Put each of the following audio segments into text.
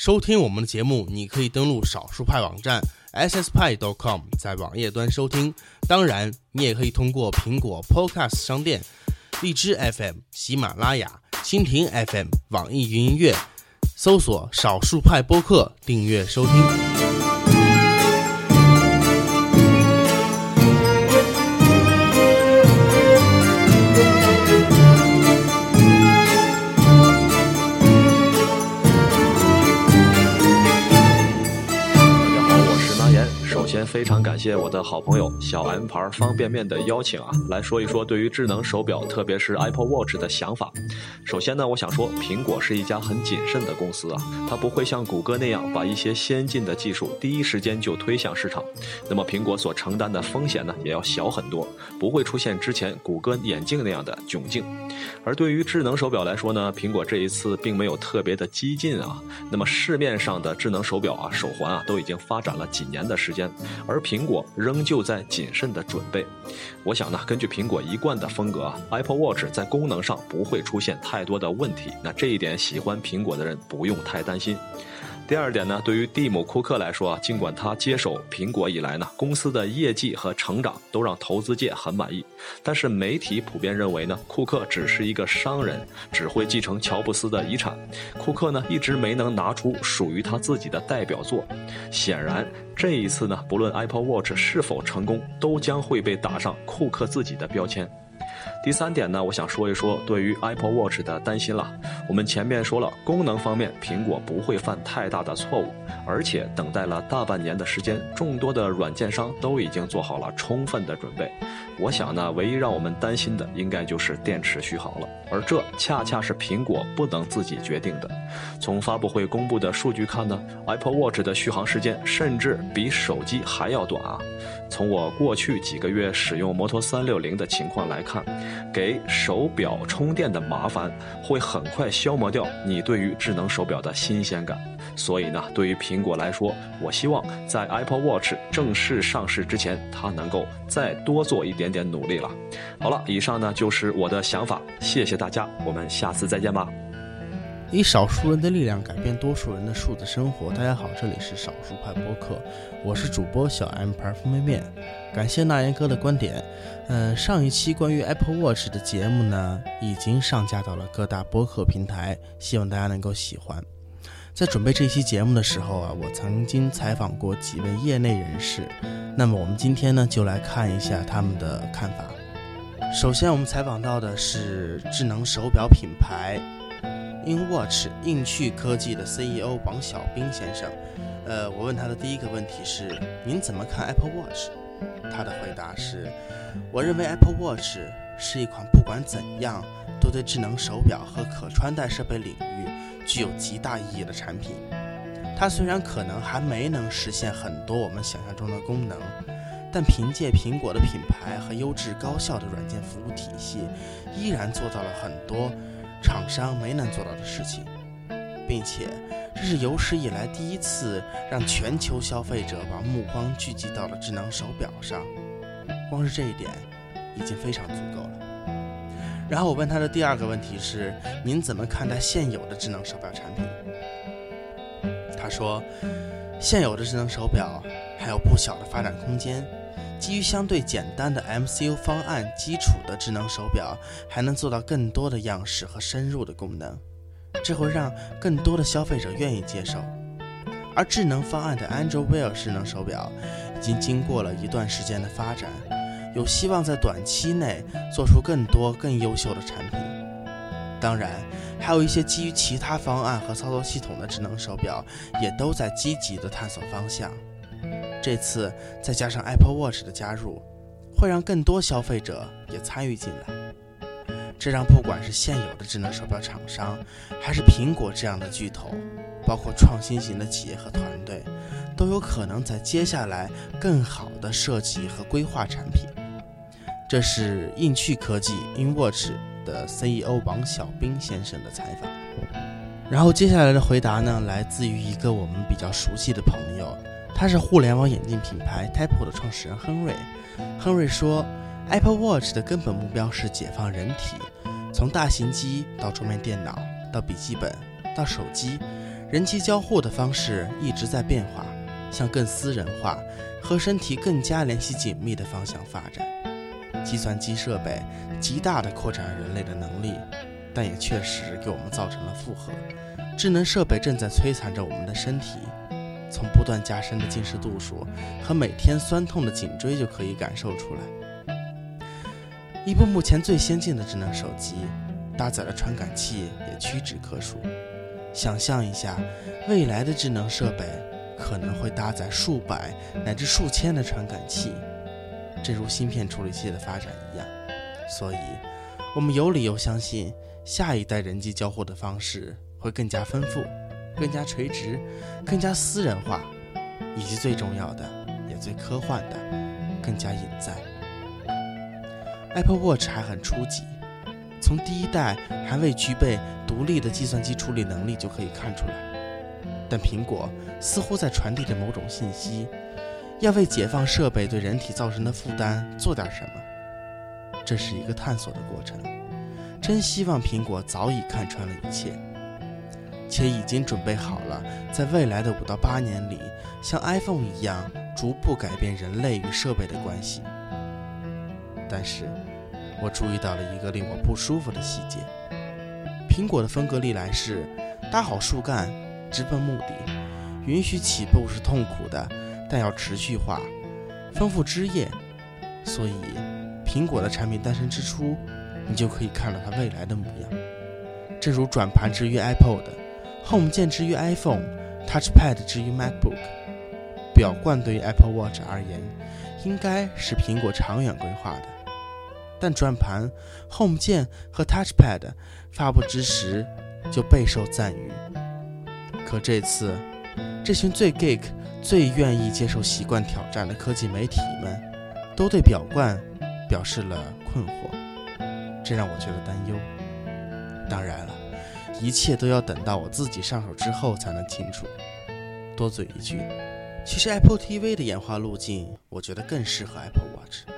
收听我们的节目，你可以登录少数派网站 sspie.com，在网页端收听。当然，你也可以通过苹果 Podcast 商店、荔枝 FM、喜马拉雅、蜻蜓 FM、网易云音乐搜索“少数派播客”，订阅收听。非常感谢我的好朋友小 M 牌方便面的邀请啊，来说一说对于智能手表，特别是 Apple Watch 的想法。首先呢，我想说，苹果是一家很谨慎的公司啊，它不会像谷歌那样把一些先进的技术第一时间就推向市场。那么苹果所承担的风险呢，也要小很多，不会出现之前谷歌眼镜那样的窘境。而对于智能手表来说呢，苹果这一次并没有特别的激进啊。那么市面上的智能手表啊、手环啊，都已经发展了几年的时间。而苹果仍旧在谨慎的准备，我想呢，根据苹果一贯的风格，Apple Watch 在功能上不会出现太多的问题，那这一点喜欢苹果的人不用太担心。第二点呢，对于蒂姆·库克来说啊，尽管他接手苹果以来呢，公司的业绩和成长都让投资界很满意，但是媒体普遍认为呢，库克只是一个商人，只会继承乔布斯的遗产。库克呢，一直没能拿出属于他自己的代表作。显然，这一次呢，不论 Apple Watch 是否成功，都将会被打上库克自己的标签。第三点呢，我想说一说对于 Apple Watch 的担心了。我们前面说了，功能方面苹果不会犯太大的错误，而且等待了大半年的时间，众多的软件商都已经做好了充分的准备。我想呢，唯一让我们担心的应该就是电池续航了，而这恰恰是苹果不能自己决定的。从发布会公布的数据看呢，Apple Watch 的续航时间甚至比手机还要短啊。从我过去几个月使用摩托三六零的情况来看，给手表充电的麻烦会很快消磨掉你对于智能手表的新鲜感。所以呢，对于苹果来说，我希望在 Apple Watch 正式上市之前，它能够再多做一点点努力了。好了，以上呢就是我的想法，谢谢大家，我们下次再见吧。以少数人的力量改变多数人的数字生活。大家好，这里是少数派播客，我是主播小 M 牌方便面。感谢那言哥的观点。嗯，上一期关于 Apple Watch 的节目呢，已经上架到了各大播客平台，希望大家能够喜欢。在准备这期节目的时候啊，我曾经采访过几位业内人士。那么我们今天呢，就来看一下他们的看法。首先，我们采访到的是智能手表品牌 InWatch 应趣科技的 CEO 王小兵先生。呃，我问他的第一个问题是：您怎么看 Apple Watch？他的回答是：我认为 Apple Watch 是一款不管怎样都对智能手表和可穿戴设备领域。具有极大意义的产品，它虽然可能还没能实现很多我们想象中的功能，但凭借苹果的品牌和优质高效的软件服务体系，依然做到了很多厂商没能做到的事情，并且这是有史以来第一次让全球消费者把目光聚集到了智能手表上，光是这一点已经非常足够。然后我问他的第二个问题是：您怎么看待现有的智能手表产品？他说，现有的智能手表还有不小的发展空间。基于相对简单的 MCU 方案基础的智能手表，还能做到更多的样式和深入的功能，这会让更多的消费者愿意接受。而智能方案的 Android Wear 智能手表，已经经过了一段时间的发展。有希望在短期内做出更多更优秀的产品。当然，还有一些基于其他方案和操作系统的智能手表，也都在积极的探索方向。这次再加上 Apple Watch 的加入，会让更多消费者也参与进来。这让不管是现有的智能手表厂商，还是苹果这样的巨头，包括创新型的企业和团队，都有可能在接下来更好的设计和规划产品。这是应趣科技 InWatch 的 CEO 王小兵先生的采访。然后接下来的回答呢，来自于一个我们比较熟悉的朋友，他是互联网眼镜品牌 t y p e 的创始人亨瑞。亨瑞说，Apple Watch 的根本目标是解放人体，从大型机到桌面电脑，到笔记本，到手机，人机交互的方式一直在变化，向更私人化和身体更加联系紧密的方向发展。计算机设备极大地扩展了人类的能力，但也确实给我们造成了负荷。智能设备正在摧残着我们的身体，从不断加深的近视度数和每天酸痛的颈椎就可以感受出来。一部目前最先进的智能手机，搭载的传感器，也屈指可数。想象一下，未来的智能设备可能会搭载数百乃至数千的传感器，正如芯片处理器的发展一样。所以，我们有理由相信，下一代人机交互的方式会更加丰富、更加垂直、更加私人化，以及最重要的，也最科幻的，更加隐在。Apple Watch 还很初级，从第一代还未具备独立的计算机处理能力就可以看出来。但苹果似乎在传递着某种信息，要为解放设备对人体造成的负担做点什么。这是一个探索的过程，真希望苹果早已看穿了一切，且已经准备好了，在未来的五到八年里，像 iPhone 一样逐步改变人类与设备的关系。但是，我注意到了一个令我不舒服的细节：苹果的风格历来是搭好树干，直奔目的，允许起步是痛苦的，但要持续化，丰富枝叶。所以，苹果的产品诞生之初，你就可以看到它未来的模样。正如转盘之于 iPod，Home 键之于 iPhone，Touchpad 之于 MacBook，表冠对于 Apple Watch 而言，应该是苹果长远规划的。但转盘、Home 键和 Touchpad 发布之时就备受赞誉，可这次，这群最 geek、最愿意接受习惯挑战的科技媒体们，都对表冠表示了困惑，这让我觉得担忧。当然了，一切都要等到我自己上手之后才能清楚。多嘴一句，其实 Apple TV 的演化路径，我觉得更适合 Apple Watch。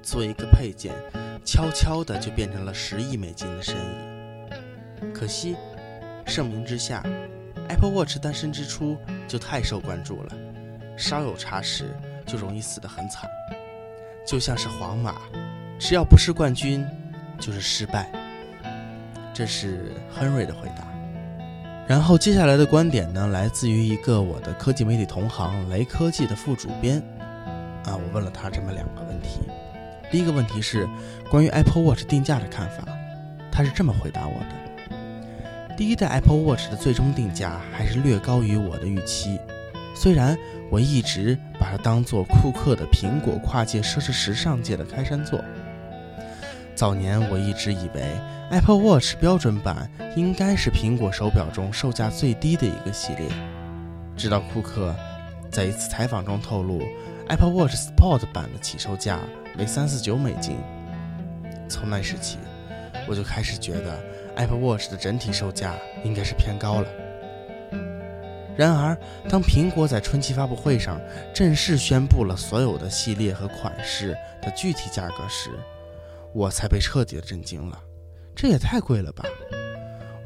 做一个配件，悄悄的就变成了十亿美金的生意。可惜，盛名之下，Apple Watch 诞生之初就太受关注了，稍有差池就容易死得很惨。就像是皇马，只要不是冠军，就是失败。这是亨瑞的回答。然后接下来的观点呢，来自于一个我的科技媒体同行雷科技的副主编。啊，我问了他这么两个问题。第一个问题是关于 Apple Watch 定价的看法，他是这么回答我的：第一代 Apple Watch 的最终定价还是略高于我的预期，虽然我一直把它当做库克的苹果跨界奢侈时尚界的开山作。早年我一直以为 Apple Watch 标准版应该是苹果手表中售价最低的一个系列，直到库克在一次采访中透露 Apple Watch Sport 版的起售价。为三四九美金。从那时起，我就开始觉得 Apple Watch 的整体售价应该是偏高了。然而，当苹果在春季发布会上正式宣布了所有的系列和款式的具体价格时，我才被彻底的震惊了。这也太贵了吧！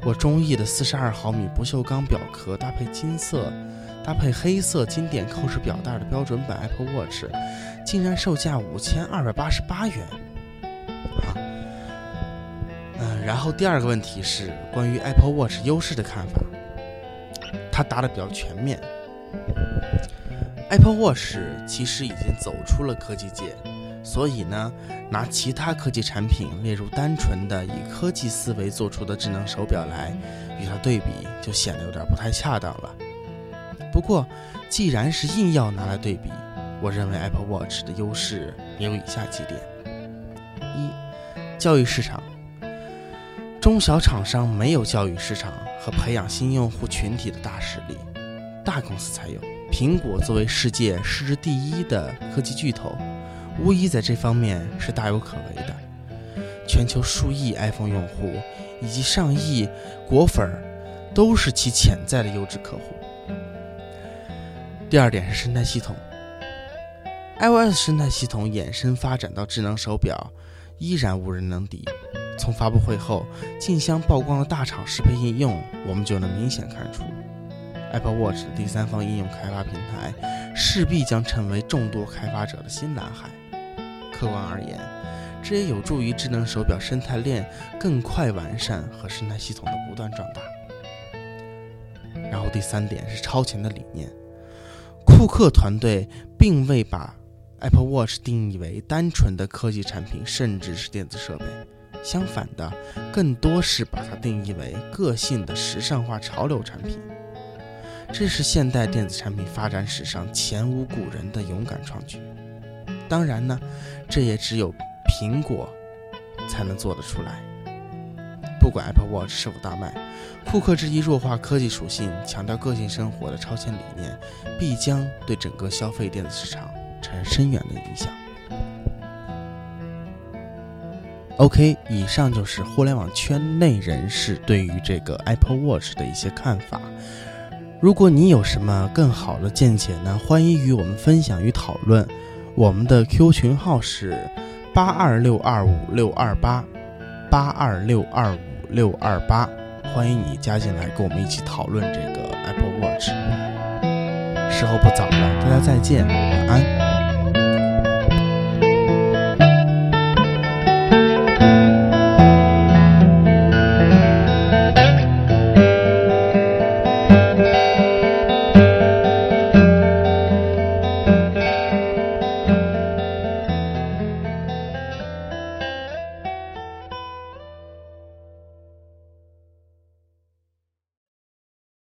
我中意的四十二毫米不锈钢表壳搭配金色。搭配黑色经典扣式表带的标准版 Apple Watch，竟然售价五千二百八十八元。然后第二个问题是关于 Apple Watch 优势的看法，它答的比较全面。Apple Watch 其实已经走出了科技界，所以呢，拿其他科技产品列入单纯的以科技思维做出的智能手表来与它对比，就显得有点不太恰当了。不过，既然是硬要拿来对比，我认为 Apple Watch 的优势也有以下几点：一、教育市场，中小厂商没有教育市场和培养新用户群体的大实力，大公司才有。苹果作为世界市值第一的科技巨头，无疑在这方面是大有可为的。全球数亿 iPhone 用户以及上亿果粉，都是其潜在的优质客户。第二点是生态系统，iOS 生态系统衍生发展到智能手表，依然无人能敌。从发布会后竞相曝光的大厂适配应用，我们就能明显看出 Apple Watch 的第三方应用开发平台势必将成为众多开发者的新蓝海。客观而言，这也有助于智能手表生态链更快完善和生态系统的不断壮大。然后第三点是超前的理念，库克团队并未把 Apple Watch 定义为单纯的科技产品，甚至是电子设备。相反的，更多是把它定义为个性的时尚化潮流产品。这是现代电子产品发展史上前无古人的勇敢创举。当然呢，这也只有苹果才能做得出来。不管 Apple Watch 是否大卖，库克之一弱化科技属性、强调个性生活的超前理念，必将对整个消费电子市场产生深远的影响。OK，以上就是互联网圈内人士对于这个 Apple Watch 的一些看法。如果你有什么更好的见解呢？欢迎与我们分享与讨论。我们的 Q 群号是八二六二五六二八八二六二五六二八，欢迎你加进来，跟我们一起讨论这个 Apple Watch。时候不早了，大家再见，晚安。